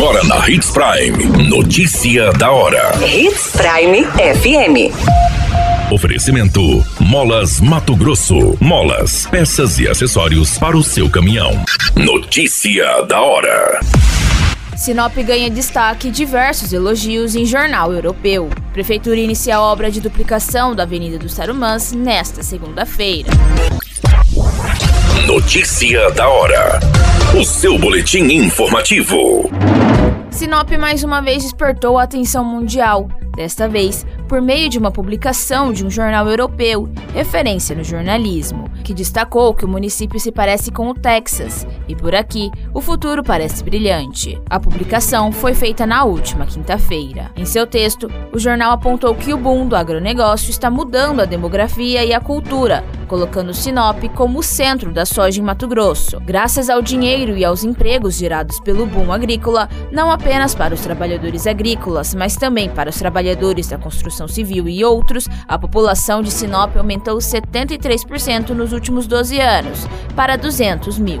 Agora na Hits Prime. Notícia da hora. Hits Prime FM. Oferecimento: Molas Mato Grosso. Molas, peças e acessórios para o seu caminhão. Notícia da hora. Sinop ganha destaque e diversos elogios em jornal europeu. Prefeitura inicia a obra de duplicação da Avenida dos Tarumãs nesta segunda-feira. Notícia da hora. O seu boletim informativo. Sinop mais uma vez despertou a atenção mundial. Desta vez, por meio de uma publicação de um jornal europeu, referência no jornalismo, que destacou que o município se parece com o Texas e por aqui o futuro parece brilhante. A publicação foi feita na última quinta-feira. Em seu texto, o jornal apontou que o boom do agronegócio está mudando a demografia e a cultura, colocando Sinop como o centro da soja em Mato Grosso, graças ao dinheiro e aos empregos gerados pelo boom agrícola, não apenas para os trabalhadores agrícolas, mas também para os trabalhadores da construção civil e outros, a população de Sinop aumentou 73% nos últimos 12 anos, para 200 mil,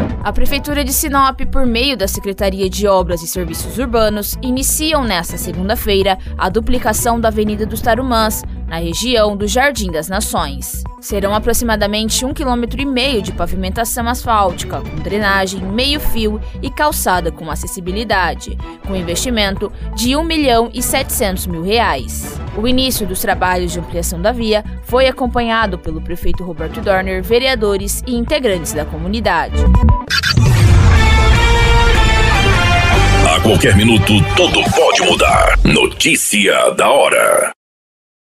A Prefeitura de Sinop, por meio da Secretaria de Obras e Serviços Urbanos, iniciam nesta segunda-feira a duplicação da Avenida dos Tarumãs, na região do Jardim das Nações. Serão aproximadamente um quilômetro e meio de pavimentação asfáltica, com drenagem, meio-fio e calçada com acessibilidade, com investimento de 1 milhão e 700 mil reais. O início dos trabalhos de ampliação da via foi acompanhado pelo prefeito Roberto Dorner, vereadores e integrantes da comunidade. A qualquer minuto, tudo pode mudar. Notícia da hora.